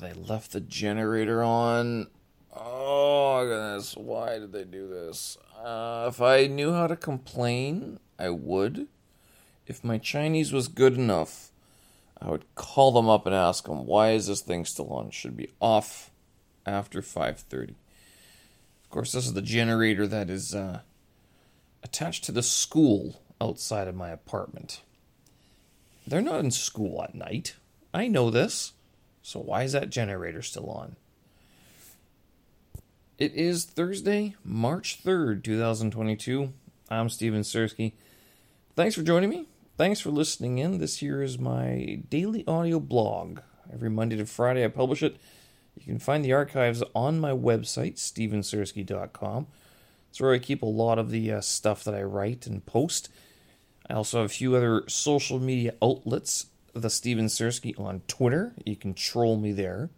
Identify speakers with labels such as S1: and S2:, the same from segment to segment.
S1: they left the generator on. Oh goodness, why did they do this? Uh, if I knew how to complain, I would. If my Chinese was good enough, I would call them up and ask them why is this thing still on? It should be off after 5:30. Of course, this is the generator that is uh, attached to the school outside of my apartment. They're not in school at night. I know this. So why is that generator still on? It is Thursday, March 3rd, 2022. I'm Steven Sersky. Thanks for joining me. Thanks for listening in. This here is my daily audio blog. Every Monday to Friday, I publish it. You can find the archives on my website, stevensersky.com. It's where I keep a lot of the uh, stuff that I write and post. I also have a few other social media outlets. The Steven Sersky on Twitter. You can troll me there.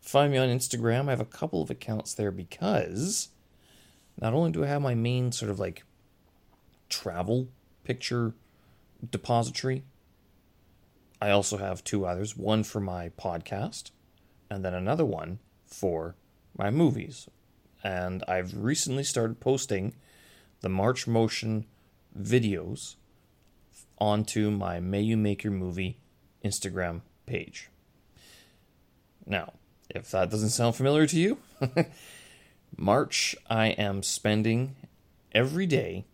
S1: Find me on Instagram. I have a couple of accounts there because not only do I have my main sort of like travel picture depository, I also have two others one for my podcast, and then another one for my movies. And I've recently started posting the March Motion videos onto my May You Make Your Movie Instagram page. Now, if that doesn't sound familiar to you, March I am spending every day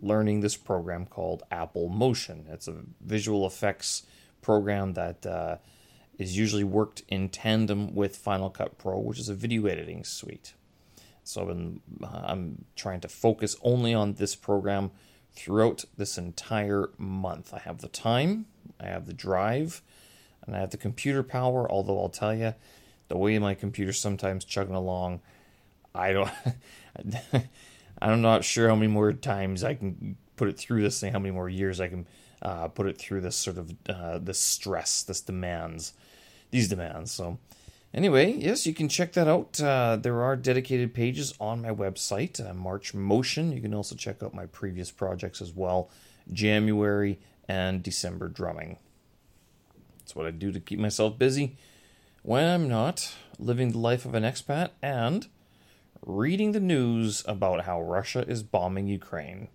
S1: learning this program called Apple Motion. It's a visual effects program that uh, is usually worked in tandem with Final Cut Pro, which is a video editing suite. So I've been, I'm trying to focus only on this program throughout this entire month. I have the time, I have the drive, and I have the computer power. Although I'll tell you, the way my computer's sometimes chugging along, I don't. I'm not sure how many more times I can put it through this thing, how many more years I can uh, put it through this sort of uh, this stress, this demands, these demands. So, anyway, yes, you can check that out. Uh, there are dedicated pages on my website, uh, March Motion. You can also check out my previous projects as well, January and December drumming. That's what I do to keep myself busy when I'm not living the life of an expat and reading the news about how Russia is bombing Ukraine.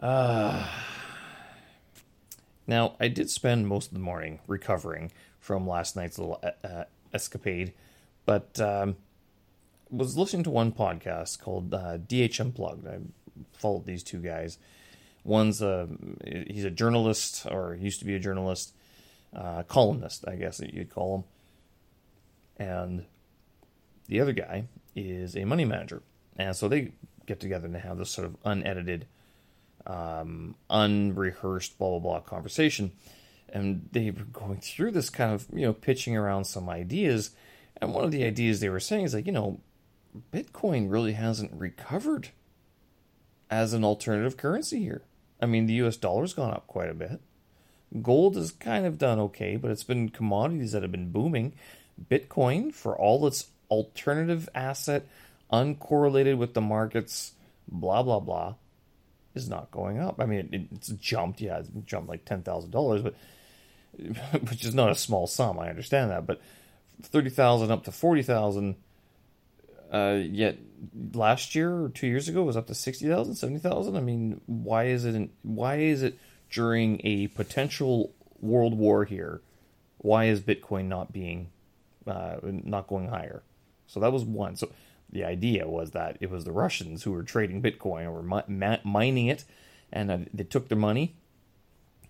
S1: Uh, now, I did spend most of the morning recovering from last night's little uh, escapade, but um, was listening to one podcast called uh, DH Unplugged. I followed these two guys. One's a he's a journalist, or used to be a journalist, uh, columnist, I guess you'd call him, and the other guy is a money manager, and so they get together and have this sort of unedited, um, unrehearsed, blah blah blah conversation, and they were going through this kind of you know pitching around some ideas, and one of the ideas they were saying is like you know, Bitcoin really hasn't recovered as an alternative currency here. I mean, the U.S. dollar's gone up quite a bit. Gold has kind of done okay, but it's been commodities that have been booming. Bitcoin, for all its alternative asset, uncorrelated with the markets, blah, blah, blah, is not going up. I mean, it, it's jumped. Yeah, it's jumped like $10,000, but which is not a small sum. I understand that. But 30,000 up to 40,000, uh, yet last year or two years ago was up to 60,000, 70,000. I mean, why is it, why is it during a potential world war here? Why is Bitcoin not being, uh, not going higher? So that was one. So the idea was that it was the Russians who were trading Bitcoin or mi- mining it, and uh, they took their money,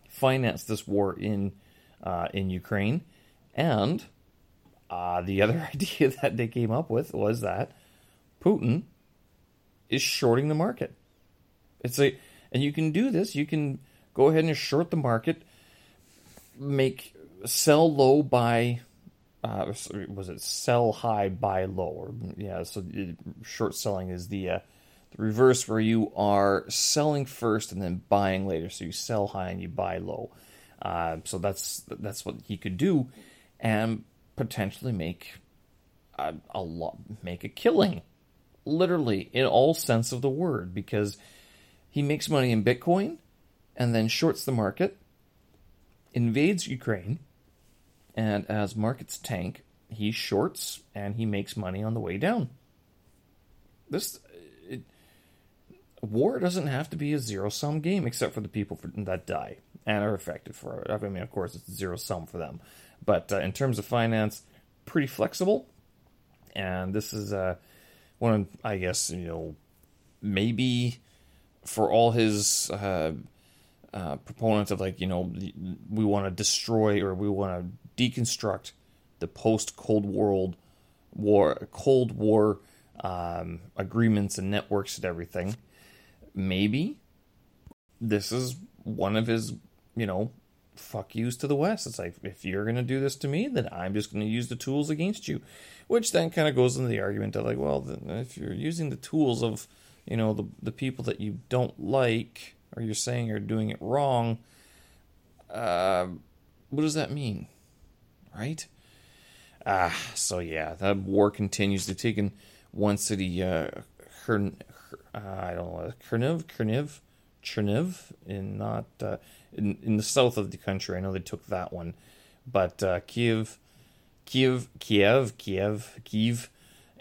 S1: financed this war in uh, in Ukraine, and uh, the other idea that they came up with was that Putin is shorting the market. It's a and you can do this. You can go ahead and short the market, make sell low, buy uh, was it sell high, buy low? Or, yeah, so short selling is the uh, the reverse where you are selling first and then buying later. So you sell high and you buy low. Uh, so that's that's what he could do, and potentially make a, a lot, make a killing, literally in all sense of the word, because he makes money in Bitcoin and then shorts the market, invades Ukraine and as markets tank, he shorts and he makes money on the way down. This war doesn't have to be a zero sum game, except for the people for, that die and are affected for it. I mean, of course, it's zero sum for them, but uh, in terms of finance, pretty flexible. And this is uh, one of, I guess, you know, maybe for all his uh, uh, proponents of like, you know, we want to destroy or we want to deconstruct the post Cold World War, Cold War um, agreements and networks and everything. Maybe this is one of his, you know, fuck yous to the West. It's like, if you're going to do this to me, then I'm just going to use the tools against you. Which then kind of goes into the argument of like, well, if you're using the tools of, you know, the, the people that you don't like, or you're saying are doing it wrong, uh, what does that mean? Right? Ah, so yeah, that war continues. They've taken one city, uh, uh, I don't know, Cherniv, Cherniv, Cherniv, in not uh, in in the south of the country. I know they took that one, but uh, Kiev, Kiev, Kiev, Kiev, Kiev,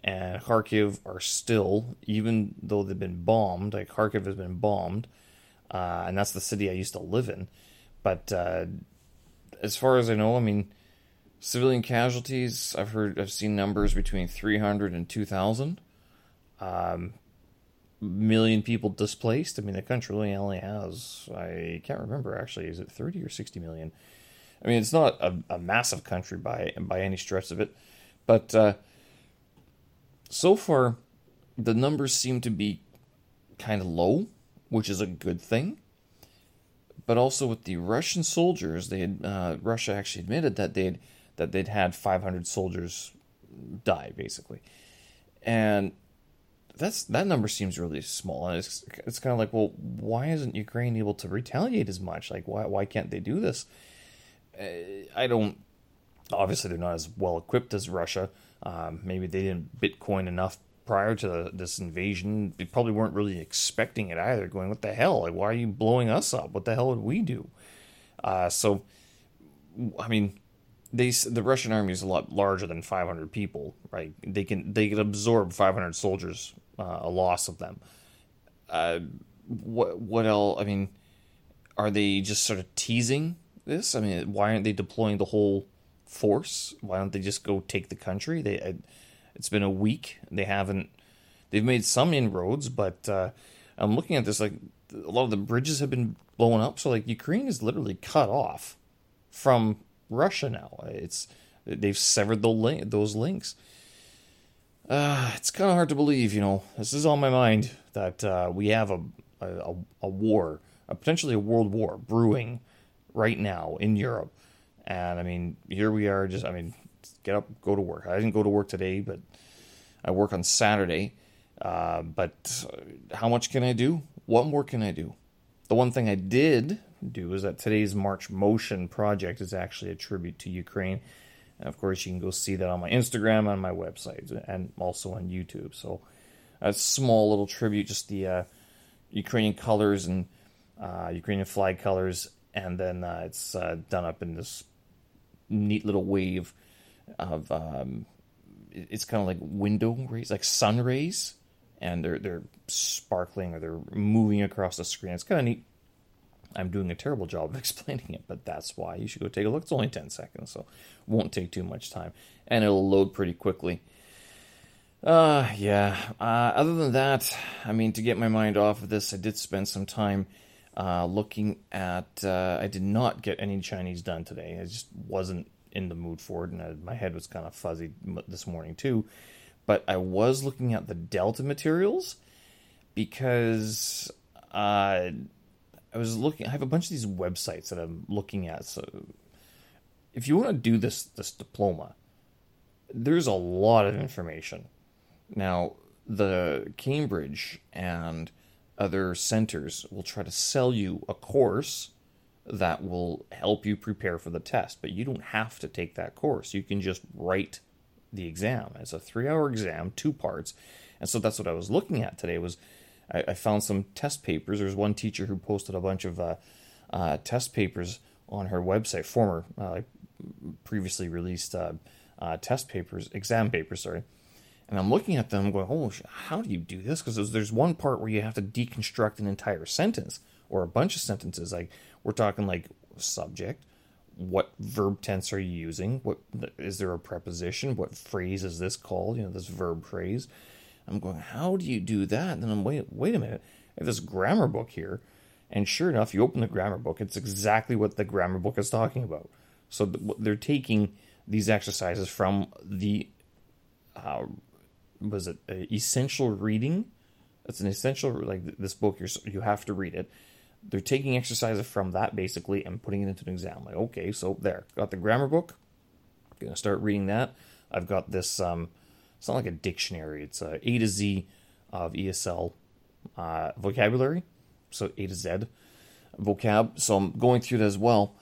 S1: and Kharkiv are still, even though they've been bombed. Like Kharkiv has been bombed, uh, and that's the city I used to live in. But uh, as far as I know, I mean, civilian casualties. I've heard, I've seen numbers between 300 and 2,000. Um, million people displaced. I mean, the country only has, I can't remember actually, is it 30 or 60 million? I mean, it's not a, a massive country by by any stretch of it, but uh, so far the numbers seem to be kind of low, which is a good thing. But also with the Russian soldiers, they had uh, Russia actually admitted that they'd that they'd had 500 soldiers die basically, and that's that number seems really small, and it's it's kind of like, well, why isn't Ukraine able to retaliate as much? Like, why why can't they do this? Uh, I don't. Obviously, they're not as well equipped as Russia. Um, maybe they didn't Bitcoin enough prior to the, this invasion. They probably weren't really expecting it either. Going, what the hell? Like, why are you blowing us up? What the hell would we do? Uh, so, I mean, they the Russian army is a lot larger than 500 people, right? They can they can absorb 500 soldiers uh, a loss of them. Uh, what what else? I mean, are they just sort of teasing this? I mean, why aren't they deploying the whole force? Why don't they just go take the country? They it's been a week. They haven't. They've made some inroads, but uh, I'm looking at this like a lot of the bridges have been blown up. So like Ukraine is literally cut off from Russia now. It's they've severed the link, those links uh, it's kind of hard to believe, you know, this is on my mind that uh, we have a, a, a war, a potentially a world war brewing right now in Europe. And I mean, here we are just, I mean, get up, go to work. I didn't go to work today, but I work on Saturday. Uh, but how much can I do? What more can I do? The one thing I did do is that today's March Motion project is actually a tribute to Ukraine. And of course, you can go see that on my Instagram and my website, and also on YouTube. So, a small little tribute, just the uh, Ukrainian colors and uh, Ukrainian flag colors, and then uh, it's uh, done up in this neat little wave of. Um, it's kind of like window rays, like sun rays, and they're they're sparkling or they're moving across the screen. It's kind of neat I'm doing a terrible job of explaining it, but that's why you should go take a look. It's only 10 seconds, so won't take too much time, and it'll load pretty quickly. Uh, yeah. Uh, other than that, I mean, to get my mind off of this, I did spend some time uh, looking at. Uh, I did not get any Chinese done today. I just wasn't in the mood for it, and I, my head was kind of fuzzy this morning too. But I was looking at the Delta materials because uh, I was looking. I have a bunch of these websites that I'm looking at. So, if you want to do this this diploma, there's a lot of information. Now, the Cambridge and other centers will try to sell you a course that will help you prepare for the test, but you don't have to take that course. You can just write the exam. It's a three-hour exam, two parts, and so that's what I was looking at today. Was I, I found some test papers. There's one teacher who posted a bunch of uh, uh, test papers on her website, former uh, previously released uh, uh, test papers, exam papers, sorry. And I'm looking at them going, oh, how do you do this? Because there's, there's one part where you have to deconstruct an entire sentence or a bunch of sentences. Like we're talking like subject, what verb tense are you using? What is there a preposition? What phrase is this called? You know, this verb phrase. I'm going, how do you do that? And then I'm wait, wait a minute. I have this grammar book here, and sure enough, you open the grammar book. It's exactly what the grammar book is talking about. So they're taking these exercises from the uh, was it essential reading? It's an essential like this book. You you have to read it. They're taking exercises from that basically and putting it into an exam. Like okay, so there, got the grammar book. I'm Gonna start reading that. I've got this. Um, it's not like a dictionary. It's a A to Z of ESL uh, vocabulary. So A to Z vocab. So I'm going through that as well.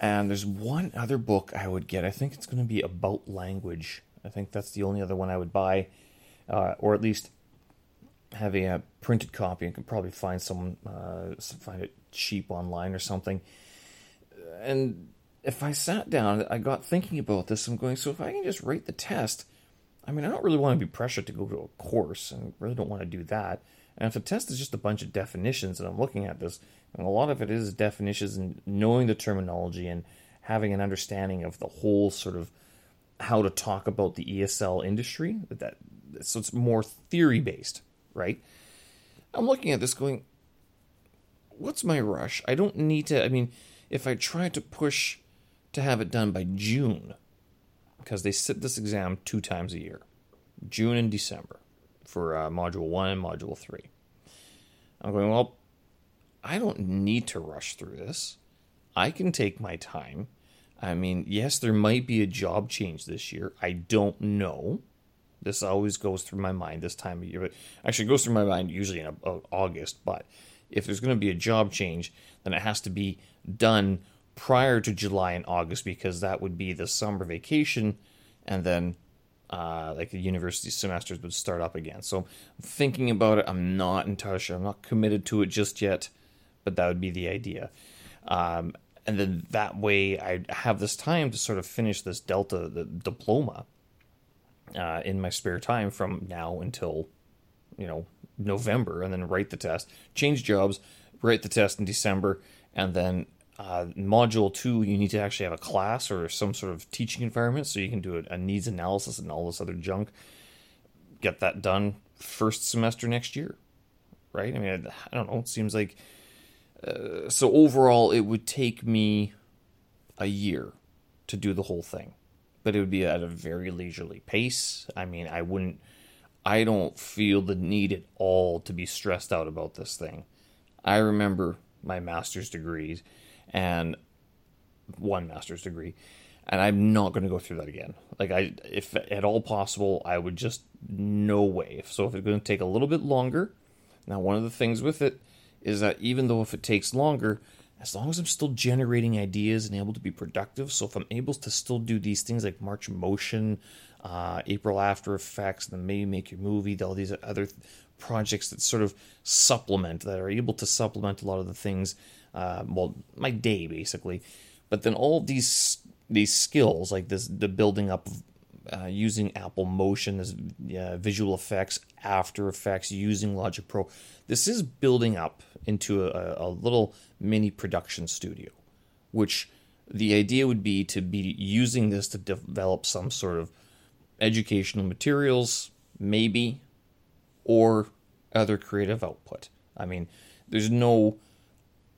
S1: And there's one other book I would get. I think it's going to be about language. I think that's the only other one I would buy, uh, or at least have a, uh, printed copy. I can probably find some, uh, find it cheap online or something. And if I sat down, I got thinking about this. I'm going, so if I can just write the test, I mean, I don't really want to be pressured to go to a course, and really don't want to do that. And if the test is just a bunch of definitions, and I'm looking at this, and a lot of it is definitions and knowing the terminology and having an understanding of the whole sort of how to talk about the ESL industry. That so it's more theory based, right? I'm looking at this going, what's my rush? I don't need to. I mean, if I try to push to have it done by June, because they sit this exam two times a year, June and December, for uh, Module One and Module Three. I'm going well. I don't need to rush through this. I can take my time. I mean, yes, there might be a job change this year. I don't know. This always goes through my mind this time of year. But actually, goes through my mind usually in August. But if there's going to be a job change, then it has to be done prior to July and August because that would be the summer vacation, and then uh, like the university semesters would start up again. So thinking about it. I'm not entirely sure. I'm not committed to it just yet but that would be the idea. Um, and then that way I have this time to sort of finish this Delta the diploma uh, in my spare time from now until you know November, and then write the test, change jobs, write the test in December, and then uh, module two, you need to actually have a class or some sort of teaching environment so you can do a, a needs analysis and all this other junk. Get that done first semester next year, right? I mean, I, I don't know. It seems like uh, so overall, it would take me a year to do the whole thing, but it would be at a very leisurely pace. I mean, I wouldn't. I don't feel the need at all to be stressed out about this thing. I remember my master's degrees and one master's degree, and I'm not going to go through that again. Like I, if at all possible, I would just no way. So if it's going to take a little bit longer, now one of the things with it is that even though if it takes longer, as long as I'm still generating ideas and able to be productive, so if I'm able to still do these things like March Motion, uh, April After Effects, then maybe make your movie, all these other th- projects that sort of supplement, that are able to supplement a lot of the things, uh, well, my day basically. But then all these these skills, like this, the building up of uh, using Apple Motion as uh, visual effects, After Effects, using Logic Pro. This is building up into a, a little mini production studio, which the idea would be to be using this to develop some sort of educational materials, maybe, or other creative output. I mean, there's no,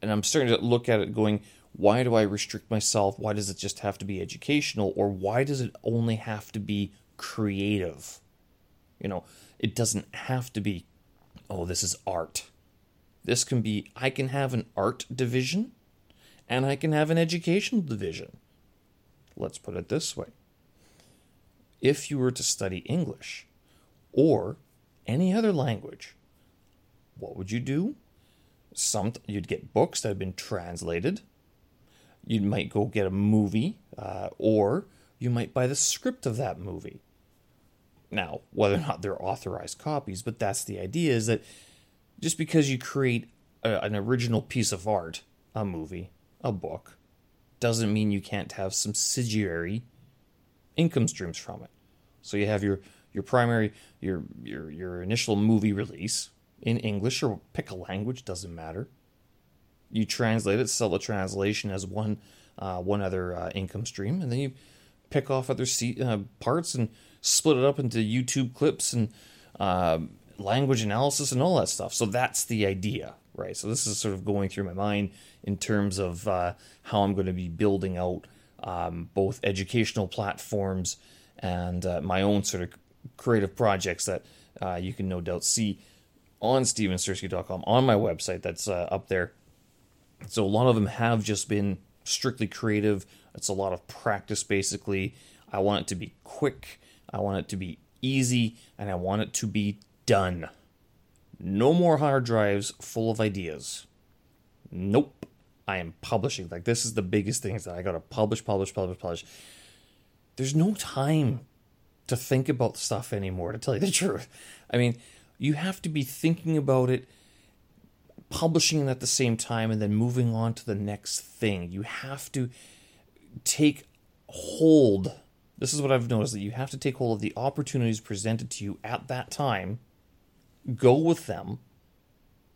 S1: and I'm starting to look at it going, why do I restrict myself? Why does it just have to be educational? Or why does it only have to be creative? You know, it doesn't have to be, oh, this is art. This can be, I can have an art division and I can have an educational division. Let's put it this way if you were to study English or any other language, what would you do? Some you'd get books that have been translated you might go get a movie, uh, or you might buy the script of that movie. Now, whether or not they're authorized copies, but that's the idea is that just because you create a, an original piece of art, a movie, a book, doesn't mean you can't have subsidiary income streams from it. So you have your your primary your your your initial movie release in English or pick a language doesn't matter. You translate it, sell the translation as one uh, one other uh, income stream, and then you pick off other C- uh, parts and split it up into YouTube clips and uh, language analysis and all that stuff. So that's the idea, right? So this is sort of going through my mind in terms of uh, how I'm going to be building out um, both educational platforms and uh, my own sort of creative projects that uh, you can no doubt see on stevensersky.com on my website that's uh, up there. So a lot of them have just been strictly creative. It's a lot of practice, basically. I want it to be quick. I want it to be easy, and I want it to be done. No more hard drives full of ideas. Nope. I am publishing. Like this is the biggest thing is that I gotta publish, publish, publish, publish. There's no time to think about stuff anymore, to tell you the truth. I mean, you have to be thinking about it, publishing at the same time, and then moving on to the next thing. You have to take hold. This is what I've noticed that you have to take hold of the opportunities presented to you at that time, go with them.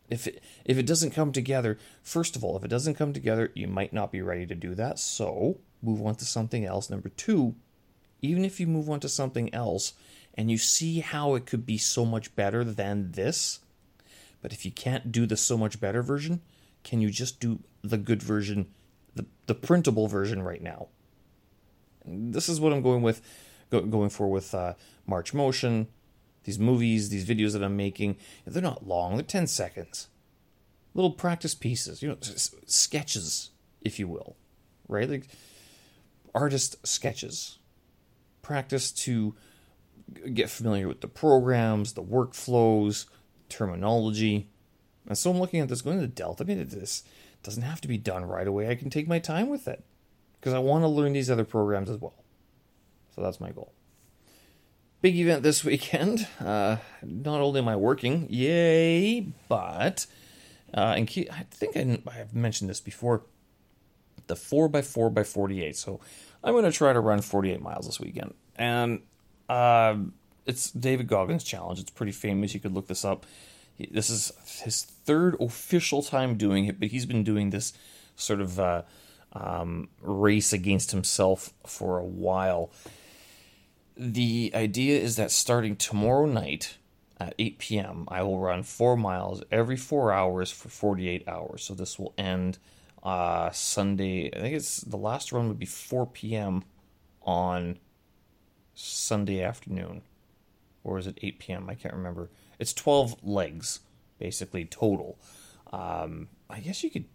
S1: If it, if it doesn't come together, first of all, if it doesn't come together, you might not be ready to do that. So move on to something else. Number two, even if you move on to something else and you see how it could be so much better than this, but if you can't do the so much better version, can you just do the good version, the, the printable version right now? This is what I'm going with, go, going for with uh, March Motion, these movies, these videos that I'm making. They're not long; they're ten seconds, little practice pieces, you know, s- sketches, if you will, right? Like artist sketches, practice to get familiar with the programs, the workflows, terminology. And so I'm looking at this going to Delta. I mean, this doesn't have to be done right away. I can take my time with it because I want to learn these other programs as well. So that's my goal. Big event this weekend. Uh, not only am I working, yay, but uh, and I think I, I've mentioned this before. The 4x4x48. So I'm going to try to run 48 miles this weekend. And uh, it's David Goggins challenge. It's pretty famous. You could look this up. This is his third official time doing it, but he's been doing this sort of uh, um, race against himself for a while. The idea is that starting tomorrow night at 8 p.m., I will run four miles every four hours for 48 hours. So this will end uh, Sunday. I think it's the last run would be 4 p.m. on Sunday afternoon, or is it 8 p.m.? I can't remember. It's 12 legs basically total. Um, I guess you could.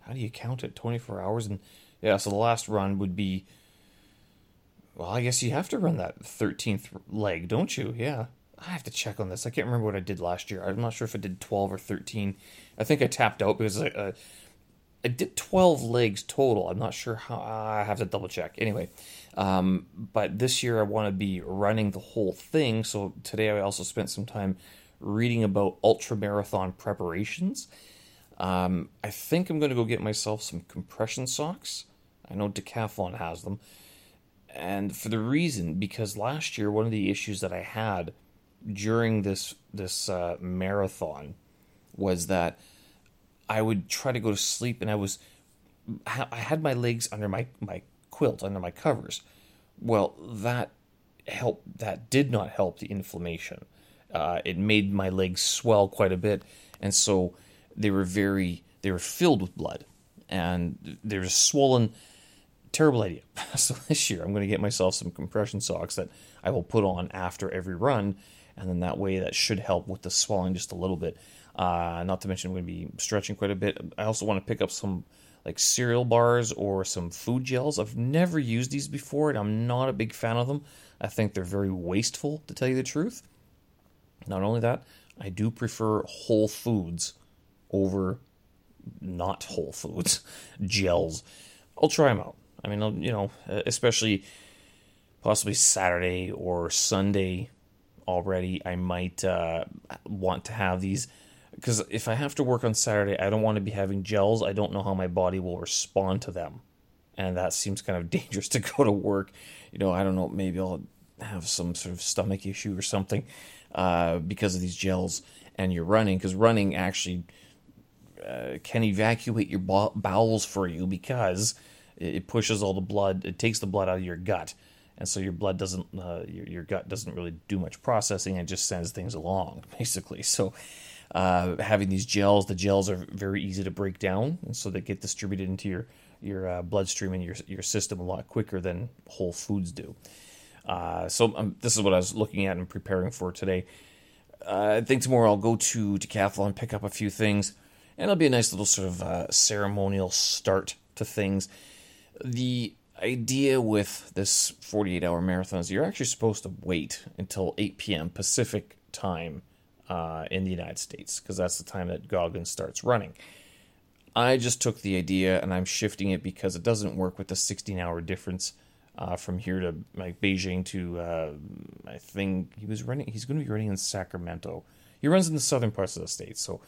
S1: How do you count it? 24 hours and yeah. So the last run would be. Well, I guess you have to run that 13th leg, don't you? Yeah. I have to check on this. I can't remember what I did last year. I'm not sure if I did 12 or 13. I think I tapped out because I, uh, I did 12 legs total. I'm not sure how. I have to double check. Anyway, um, but this year I want to be running the whole thing. So today I also spent some time reading about ultra marathon preparations. Um, I think I'm going to go get myself some compression socks. I know Decathlon has them. And for the reason, because last year one of the issues that I had during this this uh, marathon was that I would try to go to sleep and I was I had my legs under my my quilt under my covers. Well, that helped. That did not help the inflammation. Uh, it made my legs swell quite a bit, and so they were very they were filled with blood, and they were swollen terrible idea. So this year, I'm going to get myself some compression socks that I will put on after every run, and then that way that should help with the swelling just a little bit. Uh, not to mention, I'm going to be stretching quite a bit. I also want to pick up some like cereal bars or some food gels. I've never used these before, and I'm not a big fan of them. I think they're very wasteful, to tell you the truth. Not only that, I do prefer whole foods over not whole foods gels. I'll try them out. I mean, I'll, you know, especially possibly Saturday or Sunday already, I might uh, want to have these because if I have to work on Saturday, I don't want to be having gels. I don't know how my body will respond to them, and that seems kind of dangerous to go to work. You know, I don't know, maybe I'll have some sort of stomach issue or something uh, because of these gels, and you're running because running actually uh, can evacuate your bowels for you because it pushes all the blood, it takes the blood out of your gut and so your blood doesn't uh, your, your gut doesn't really do much processing and just sends things along basically so uh, having these gels. The gels are very easy to break down and so they get distributed into your your uh, bloodstream and your your system a lot quicker than whole foods do. Uh, so um, this is what I was looking at and preparing for today. Uh, I think tomorrow I'll go to Decathlon pick up a few things and it'll be a nice little sort of uh, ceremonial start to things. The idea with this 48 hour marathon is you're actually supposed to wait until 8 p.m. Pacific time uh, in the United States because that's the time that Goggins starts running. I just took the idea and I'm shifting it because it doesn't work with the 16 hour difference uh, from here to like Beijing to uh, I think he was running. He's going to be running in Sacramento. He runs in the southern parts of the state, so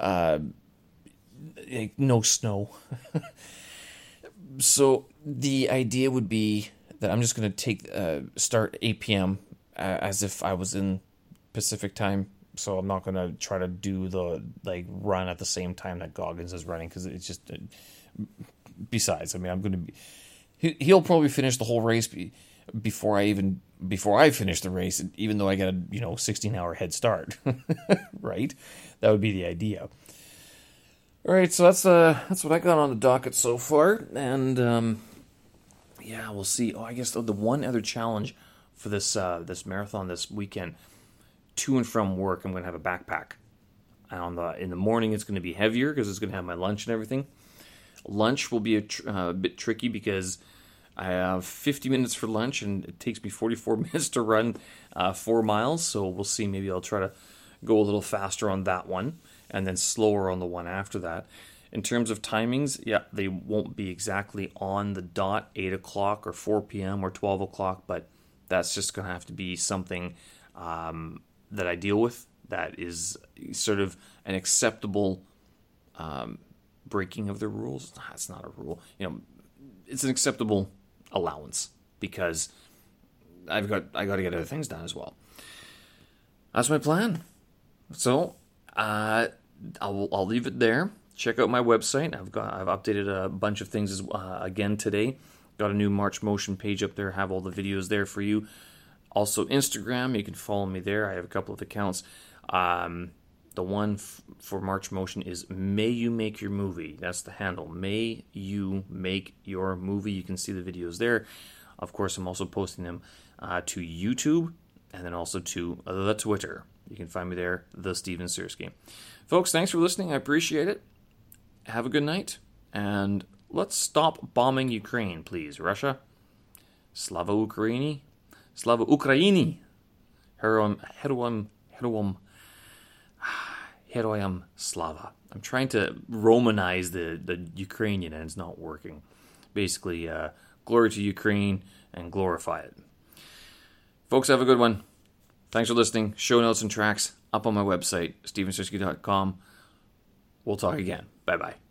S1: uh, no snow. so the idea would be that I'm just going to take uh, start 8 p.m. Uh, as if I was in Pacific time. So I'm not to try to do the like run at the same time that Goggins is running because it's just. Uh, besides, I mean, I'm to be. He, he'll probably finish the whole race before I even before I finish the race, even though I get a you know 16 hour head start, right? That would be the idea. All right, so that's uh that's what I got on the docket so far, and um, yeah, we'll see. Oh, I guess the, the one other challenge for this uh, this marathon this weekend, to and from work, I'm going to have a backpack. And on the in the morning, it's going to be heavier because it's going to have my lunch and everything. Lunch will be a, tr- uh, a bit tricky because I have 50 minutes for lunch, and it takes me 44 minutes to run uh, four miles. So we'll see. Maybe I'll try to go a little faster on that one and then slower on the one after that. In terms of timings, yeah, they won't be exactly on the dot, 8 o'clock or 4 p.m. or 12 o'clock, but that's just going to have to be something um, that I deal with that is sort of an acceptable um, breaking of the rules. That's not a rule. You know, it's an acceptable allowance because I've got I got to get other things done as well. That's my plan. So uh, I'll, I'll leave it there. Check out my website. I've got I've updated a bunch of things as, uh, again today. Got a new March Motion page up there. Have all the videos there for you. Also Instagram. You can follow me there. I have a couple of accounts. Um, the one f- for March Motion is May You Make Your Movie. That's the handle. May You Make Your Movie. You can see the videos there. Of course, I'm also posting them uh, to YouTube and then also to the Twitter. You can find me there, the Steven Sersky. Folks, thanks for listening. I appreciate it. Have a good night, and let's stop bombing Ukraine, please, Russia. Slava Ukraini, Slava Ukraini, Heroim, Heroim, Heroim, Heroim Slava. I'm trying to Romanize the, the Ukrainian, and it's not working. Basically, uh, glory to Ukraine and glorify it. Folks, have a good one. Thanks for listening. Show notes and tracks up on my website, stevensersky.com. We'll talk again. Bye bye.